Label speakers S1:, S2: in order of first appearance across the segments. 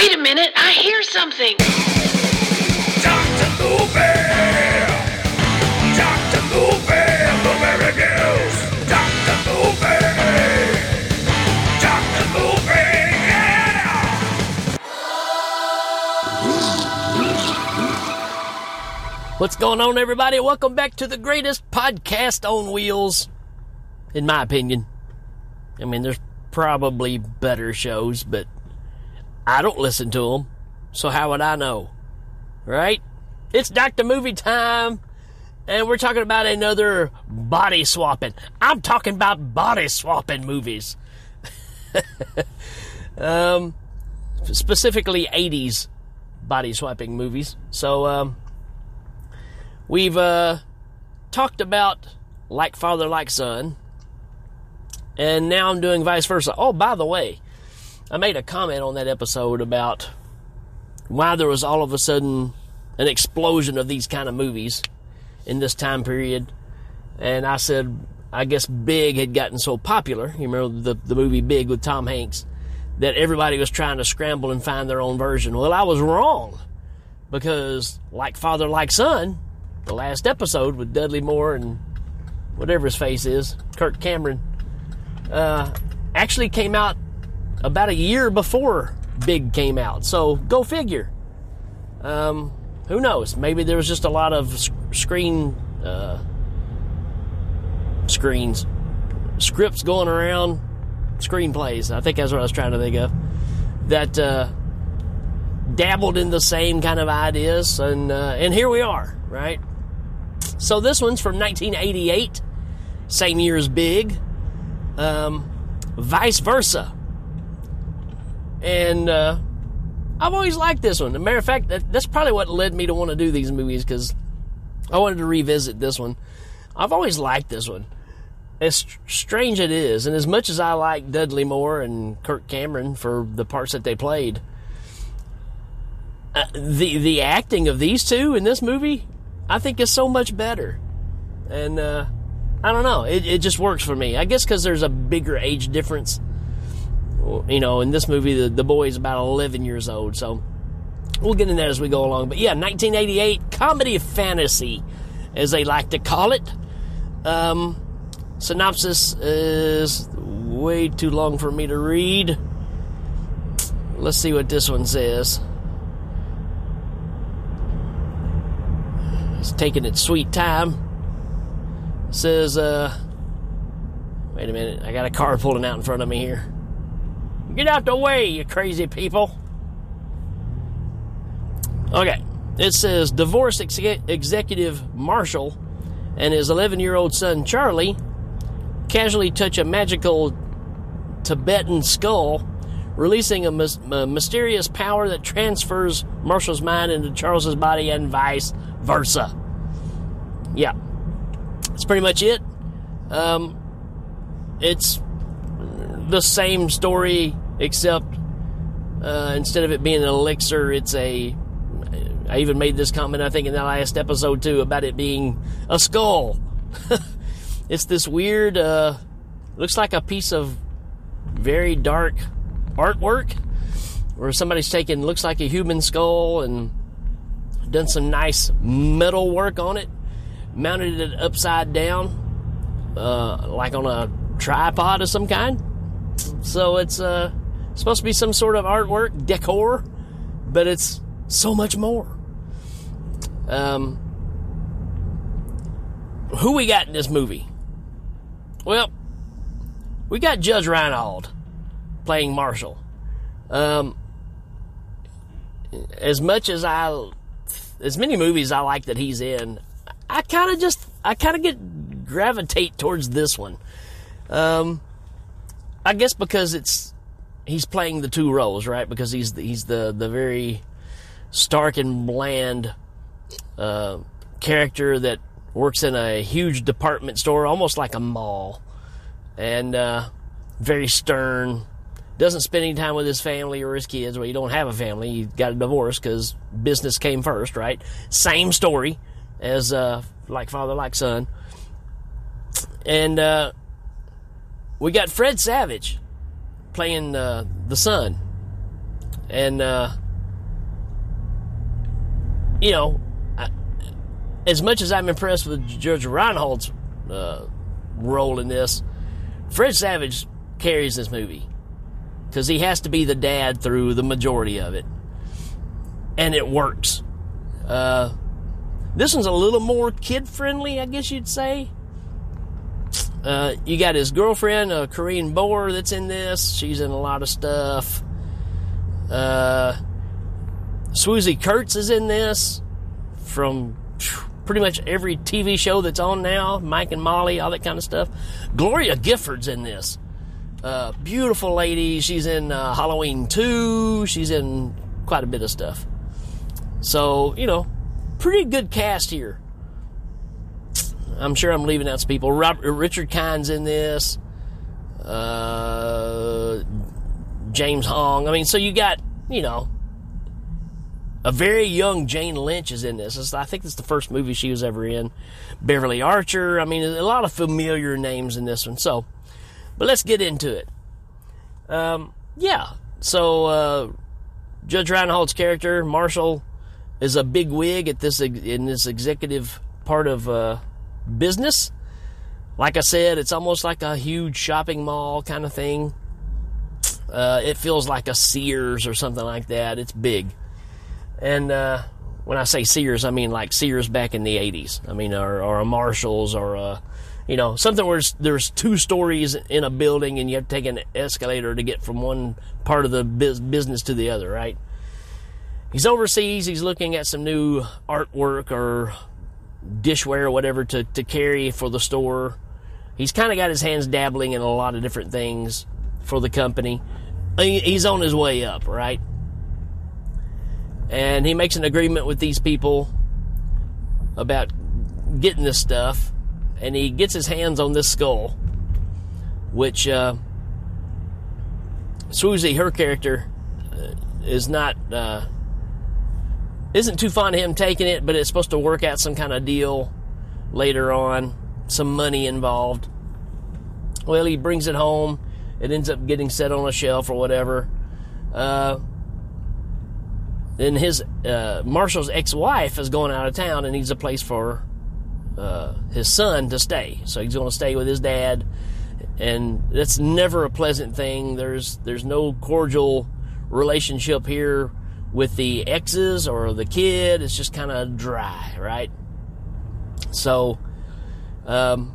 S1: Wait a minute, I hear something.
S2: Dr. Movie! Dr. Movie! Movie reviews! Dr. Movie! Dr. Movie! Yeah!
S3: What's going on, everybody? Welcome back to the greatest podcast on wheels, in my opinion. I mean, there's probably better shows, but I don't listen to them, so how would I know? Right? It's Dr. Movie time, and we're talking about another body swapping. I'm talking about body swapping movies. um, specifically 80s body swapping movies. So, um, We've uh, talked about like father, like son, and now I'm doing vice versa. Oh, by the way, I made a comment on that episode about why there was all of a sudden an explosion of these kind of movies in this time period, and I said I guess Big had gotten so popular. You remember the the movie Big with Tom Hanks that everybody was trying to scramble and find their own version. Well, I was wrong because like father, like son the last episode with Dudley Moore and whatever his face is, Kirk Cameron, uh, actually came out about a year before Big came out. So go figure. Um, who knows? Maybe there was just a lot of sc- screen uh, screens, scripts going around, screenplays. I think that's what I was trying to think of. That uh, dabbled in the same kind of ideas, and uh, and here we are, right? So this one's from 1988, same year as Big. Um, vice versa. And uh, I've always liked this one. As a matter of fact, that, that's probably what led me to want to do these movies because I wanted to revisit this one. I've always liked this one. As strange it is, and as much as I like Dudley Moore and Kirk Cameron for the parts that they played, uh, the the acting of these two in this movie I think is so much better. And uh, I don't know, it, it just works for me. I guess because there's a bigger age difference. You know, in this movie, the, the boy is about 11 years old, so we'll get into that as we go along. But yeah, 1988 comedy fantasy, as they like to call it. Um, synopsis is way too long for me to read. Let's see what this one says. It's taking its sweet time. says, uh, wait a minute, I got a car pulling out in front of me here. Get out the way, you crazy people. Okay, it says divorce ex- executive Marshall and his 11 year old son Charlie casually touch a magical Tibetan skull, releasing a, mis- a mysterious power that transfers Marshall's mind into Charles's body and vice versa. Yeah, that's pretty much it. Um, it's the same story, except uh, instead of it being an elixir, it's a. I even made this comment, I think, in the last episode too, about it being a skull. it's this weird, uh, looks like a piece of very dark artwork where somebody's taken, looks like a human skull and done some nice metal work on it, mounted it upside down, uh, like on a tripod of some kind. So it's uh, supposed to be some sort of artwork, decor, but it's so much more. Um, who we got in this movie? Well, we got Judge Reinhold playing Marshall. Um, as much as I as many movies I like that he's in, I kind of just I kind of get gravitate towards this one. Um, I guess because it's he's playing the two roles, right? Because he's the, he's the the very stark and bland uh, character that works in a huge department store, almost like a mall, and uh, very stern. Doesn't spend any time with his family or his kids. Well, you don't have a family. You got a divorce because business came first, right? Same story as uh, like father, like son. And uh, we got Fred Savage playing uh, the son. And, uh, you know, I, as much as I'm impressed with Judge Reinhold's uh, role in this, Fred Savage carries this movie because he has to be the dad through the majority of it, and it works. Uh, this one's a little more kid friendly, I guess you'd say. Uh, you got his girlfriend, uh, Corinne Bohr, that's in this. She's in a lot of stuff. Uh, Swoosie Kurtz is in this from pretty much every TV show that's on now. Mike and Molly, all that kind of stuff. Gloria Gifford's in this. Uh, beautiful lady. She's in uh, Halloween 2. She's in quite a bit of stuff. So, you know, pretty good cast here. I'm sure I'm leaving out some people. Robert, Richard Kind's in this. Uh, James Hong. I mean, so you got, you know, a very young Jane Lynch is in this. It's, I think it's the first movie she was ever in. Beverly Archer. I mean, a lot of familiar names in this one. So, but let's get into it. Um, yeah. So, uh, Judge Reinhold's character, Marshall, is a big wig at this in this executive part of uh, business. Like I said, it's almost like a huge shopping mall kind of thing. Uh, it feels like a Sears or something like that. It's big. And uh, when I say Sears, I mean like Sears back in the 80s. I mean, or, or a Marshall's or a, you know, something where there's two stories in a building and you have to take an escalator to get from one part of the business to the other, right? He's overseas. He's looking at some new artwork or dishware or whatever to, to carry for the store. He's kind of got his hands dabbling in a lot of different things for the company. He's on his way up, right? And he makes an agreement with these people about getting this stuff. And he gets his hands on this skull, which uh, Swoosie, her character, uh, is not. Uh, isn't too fond of him taking it, but it's supposed to work out some kind of deal later on, some money involved. Well, he brings it home. It ends up getting set on a shelf or whatever. Uh, then his uh, Marshall's ex-wife is going out of town and needs a place for uh, his son to stay. So he's going to stay with his dad, and that's never a pleasant thing. There's there's no cordial relationship here with the exes or the kid, it's just kind of dry, right? So, um,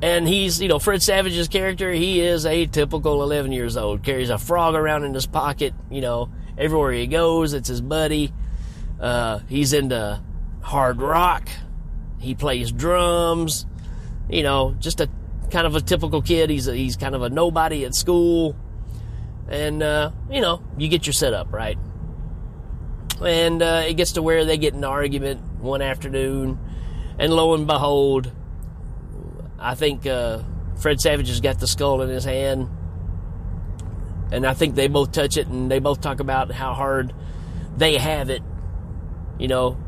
S3: and he's, you know, Fred Savage's character, he is a typical 11 years old, carries a frog around in his pocket, you know, everywhere he goes, it's his buddy. Uh, he's into hard rock, he plays drums, you know, just a kind of a typical kid. He's a, he's kind of a nobody at school and uh, you know you get your setup right? And uh, it gets to where they get an argument one afternoon. And lo and behold i think uh, fred savage has got the skull in his hand. And i think they both touch it and they both talk about how hard they have it. You know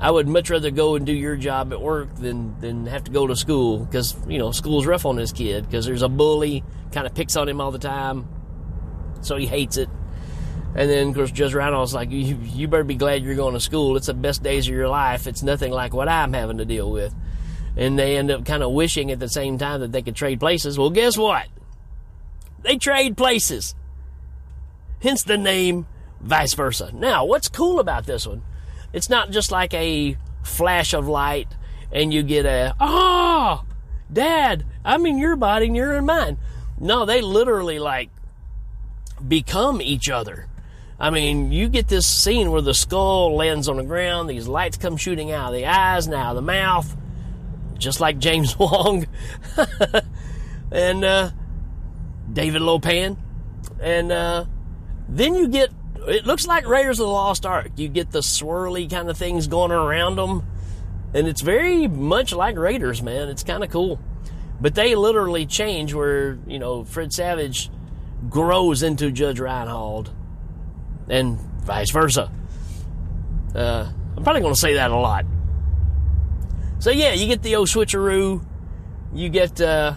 S3: I would much rather go and do your job at work than than have to go to school because you know school's rough on this kid because there's a bully kind of picks on him all the time so he hates it. And then, of course, Judge Reinhold's like, you, you better be glad you're going to school. It's the best days of your life. It's nothing like what I'm having to deal with. And they end up kind of wishing at the same time that they could trade places. Well, guess what? They trade places. Hence the name vice versa. Now, what's cool about this one? It's not just like a flash of light and you get a, ah, oh, dad, I'm in your body and you're in mine. No, they literally like become each other. I mean, you get this scene where the skull lands on the ground, these lights come shooting out of the eyes, now the mouth, just like James Wong and uh, David Lo Pan. And uh, then you get, it looks like Raiders of the Lost Ark. You get the swirly kind of things going around them. And it's very much like Raiders, man. It's kind of cool. But they literally change where, you know, Fred Savage grows into Judge Reinhold, and vice versa. Uh, I'm probably going to say that a lot. So yeah, you get the old switcheroo. You get uh,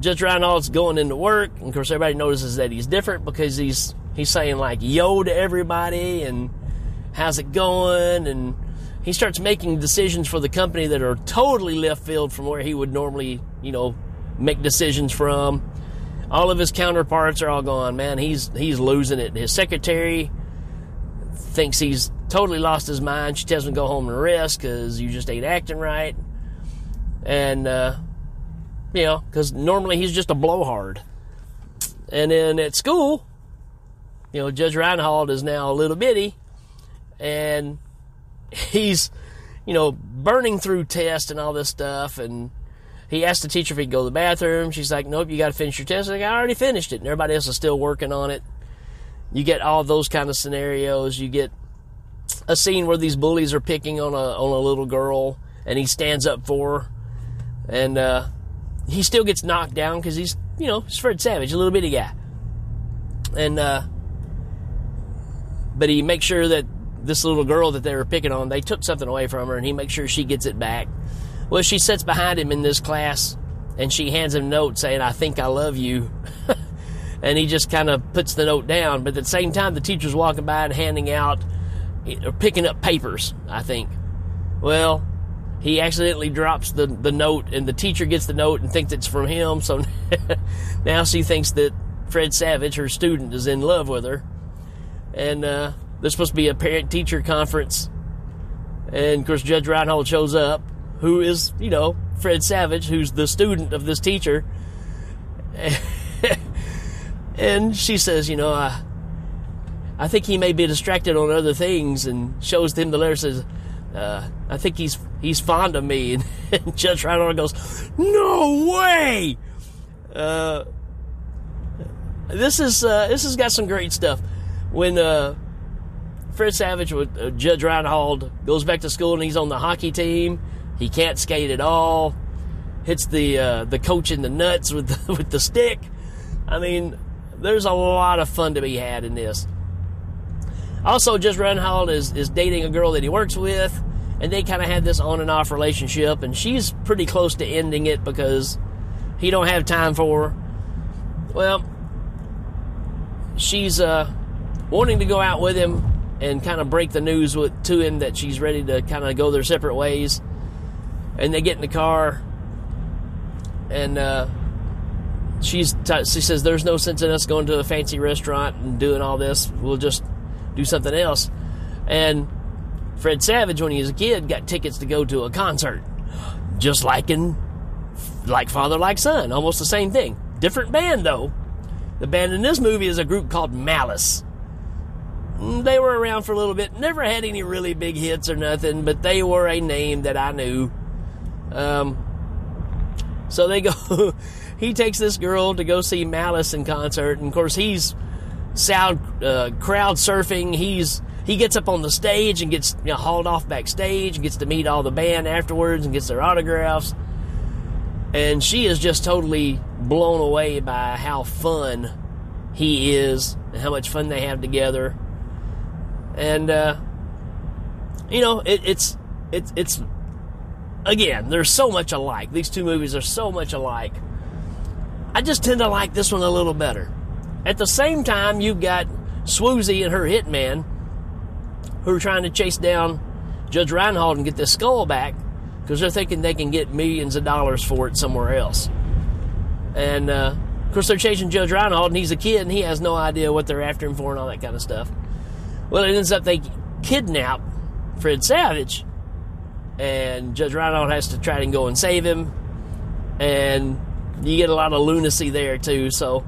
S3: Judge Reinhold's going into work, and of course everybody notices that he's different because he's he's saying like yo to everybody and how's it going and he starts making decisions for the company that are totally left field from where he would normally, you know, make decisions from. All of his counterparts are all gone, man. He's he's losing it. His secretary thinks he's totally lost his mind. She tells him to go home and rest because you just ain't acting right. And, uh, you know, because normally he's just a blowhard. And then at school, you know, Judge Reinhold is now a little bitty and he's, you know, burning through tests and all this stuff. And he asked the teacher if he'd go to the bathroom. She's like, nope, you got to finish your test. Like, I already finished it. And everybody else is still working on it. You get all those kind of scenarios. You get a scene where these bullies are picking on a on a little girl, and he stands up for her, and uh, he still gets knocked down because he's you know he's Fred Savage, a little bitty guy, and uh, but he makes sure that this little girl that they were picking on, they took something away from her, and he makes sure she gets it back. Well, she sits behind him in this class, and she hands him a note saying, "I think I love you." and he just kind of puts the note down. But at the same time, the teacher's walking by and handing out or picking up papers, I think. Well, he accidentally drops the, the note, and the teacher gets the note and thinks it's from him. So now she thinks that Fred Savage, her student, is in love with her. And uh, there's supposed to be a parent teacher conference. And of course, Judge Reinhold shows up, who is, you know, Fred Savage, who's the student of this teacher. and she says, you know, I, I think he may be distracted on other things, and shows him the letter. Says, uh, I think he's he's fond of me, and, and Judge Reinhold goes, no way. Uh, this is uh, this has got some great stuff. When uh, Fred Savage with uh, Judge Reinhold goes back to school and he's on the hockey team, he can't skate at all. Hits the uh, the coach in the nuts with the, with the stick. I mean, there's a lot of fun to be had in this. Also, Judge Reinhold is, is dating a girl that he works with, and they kind of have this on and off relationship, and she's pretty close to ending it because he don't have time for her. Well, she's uh, wanting to go out with him and kind of break the news with, to him that she's ready to kind of go their separate ways. And they get in the car, and uh, she's t- she says, "There's no sense in us going to a fancy restaurant and doing all this. We'll just do something else." And Fred Savage, when he was a kid, got tickets to go to a concert, just like in like Father Like Son, almost the same thing. Different band though. The band in this movie is a group called Malice. Mm, They were around for a little bit, never had any really big hits or nothing, but they were a name that I knew. Um, so they go. he takes this girl to go see Malice in concert, and of course he's sound uh, crowd surfing. He's he gets up on the stage and gets you know, hauled off backstage, and gets to meet all the band afterwards and gets their autographs. And she is just totally blown away by how fun he is and how much fun they have together. And uh, you know, it, it's it's it's again, they're so much alike. These two movies are so much alike. I just tend to like this one a little better. At the same time, you've got Swoosie and her hitman who are trying to chase down Judge Reinhold and get this skull back because they're thinking they can get millions of dollars for it somewhere else. And uh, of course, they're chasing Judge Reinhold, and he's a kid, and he has no idea what they're after him for and all that kind of stuff. Well, it ends up they kidnap Fred Savage, and Judge Reinhold has to try and go and save him, and you get a lot of lunacy there too. So,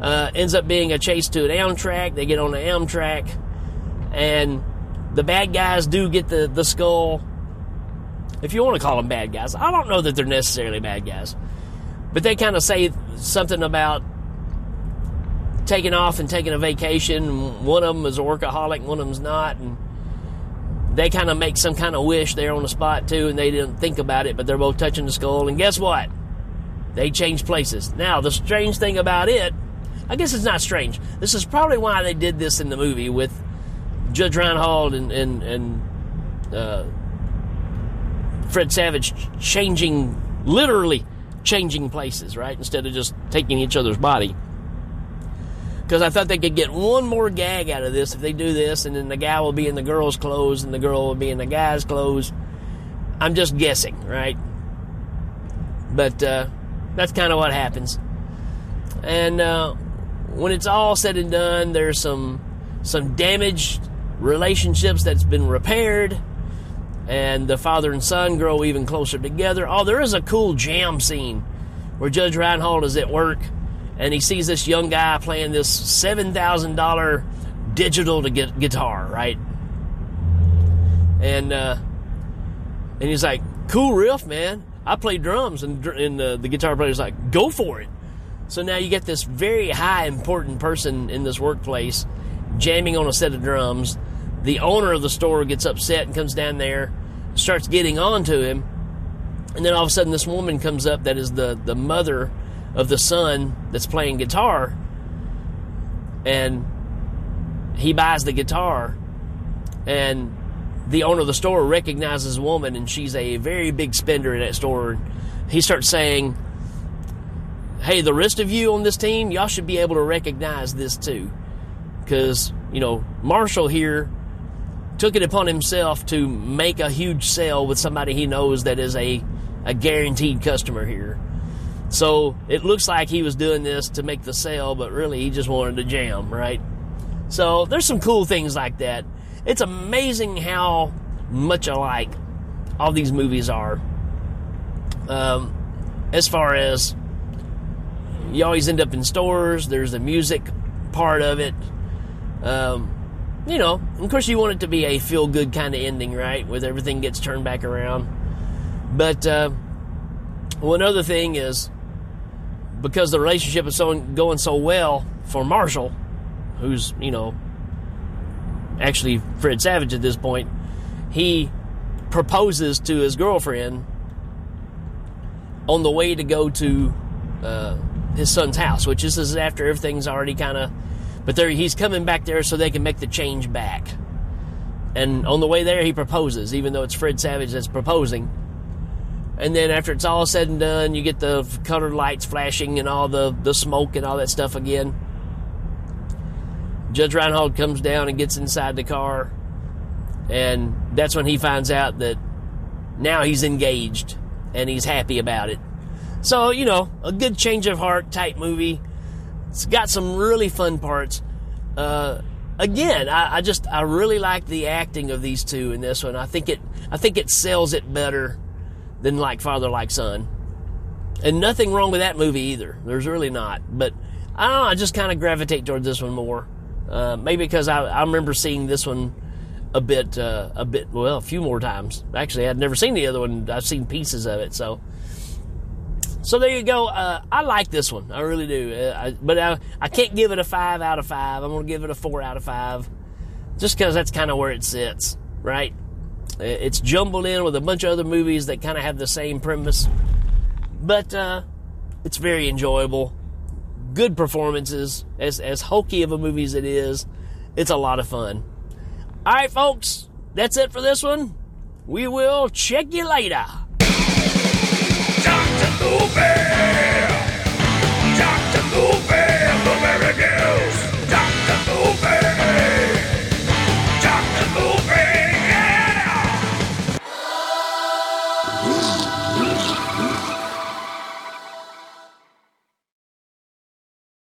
S3: uh, ends up being a chase to an Amtrak. They get on the Amtrak, and the bad guys do get the the skull. If you want to call them bad guys, I don't know that they're necessarily bad guys, but they kind of say something about taking off and taking a vacation. One of them is a workaholic, one of them's not, and they kind of make some kind of wish there on the spot too, and they didn't think about it, but they're both touching the skull. And guess what? They change places. Now, the strange thing about it, I guess it's not strange. This is probably why they did this in the movie with Judge Reinhold and and, and uh, Fred Savage changing, literally changing places, right? Instead of just taking each other's body. Because I thought they could get one more gag out of this if they do this, and then the guy will be in the girl's clothes and the girl will be in the guy's clothes. I'm just guessing, right? But uh, that's kind of what happens. And uh, when it's all said and done, there's some some damaged relationships that's been repaired, and the father and son grow even closer together. Oh, there is a cool jam scene where Judge Reinhold is at work and he sees this young guy playing this seven thousand dollar digital to get guitar, right? And uh, and he's like, "Cool riff, man. I play drums." And, and uh, the guitar player's like, "Go for it." So now you get this very high important person in this workplace jamming on a set of drums. The owner of the store gets upset and comes down there, starts getting on to him, and then all of a sudden this woman comes up that is the the mother of the son that's playing guitar, and he buys the guitar, and the owner of the store recognizes a woman, and she's a very big spender in that store. He starts saying, "Hey, the rest of you on this team, y'all should be able to recognize this too, because you know Marshall here." Took it upon himself to make a huge sale with somebody he knows that is a, a guaranteed customer here. So it looks like he was doing this to make the sale, but really he just wanted to jam, right? So there's some cool things like that. It's amazing how much alike all these movies are. Um, as far as you always end up in stores, there's the music part of it. Um, you know, of course, you want it to be a feel good kind of ending, right? With everything gets turned back around. But uh, one other thing is because the relationship is so going so well for Marshall, who's you know actually Fred Savage at this point, he proposes to his girlfriend on the way to go to uh, his son's house, which is, is after everything's already kind of. But there, he's coming back there so they can make the change back. And on the way there, he proposes, even though it's Fred Savage that's proposing. And then after it's all said and done, you get the colored lights flashing and all the, the smoke and all that stuff again. Judge Reinhold comes down and gets inside the car. And that's when he finds out that now he's engaged and he's happy about it. So, you know, a good change of heart type movie. It's got some really fun parts. Uh, again, I, I, just I really like the acting of these two in this one. I think it I think it sells it better than like Father Like Son. And nothing wrong with that movie either. There's really not. But I don't know, I just kind of gravitate towards this one more. Uh, maybe because I, I remember seeing this one a bit, uh, a bit, well, a few more times. Actually, I'd never seen the other one. I've seen pieces of it. So, so there you go. Uh, I like this one. I really do. Uh, I, but I, I can't give it a five out of five. I'm going to give it a four out of five, just because that's kind of where it sits, right? It's jumbled in with a bunch of other movies that kind of have the same premise, but uh, it's very enjoyable. Good performances, as as hokey of a movie as it is, it's a lot of fun. All right, folks, that's it for this one. We will check you later.
S2: Dr.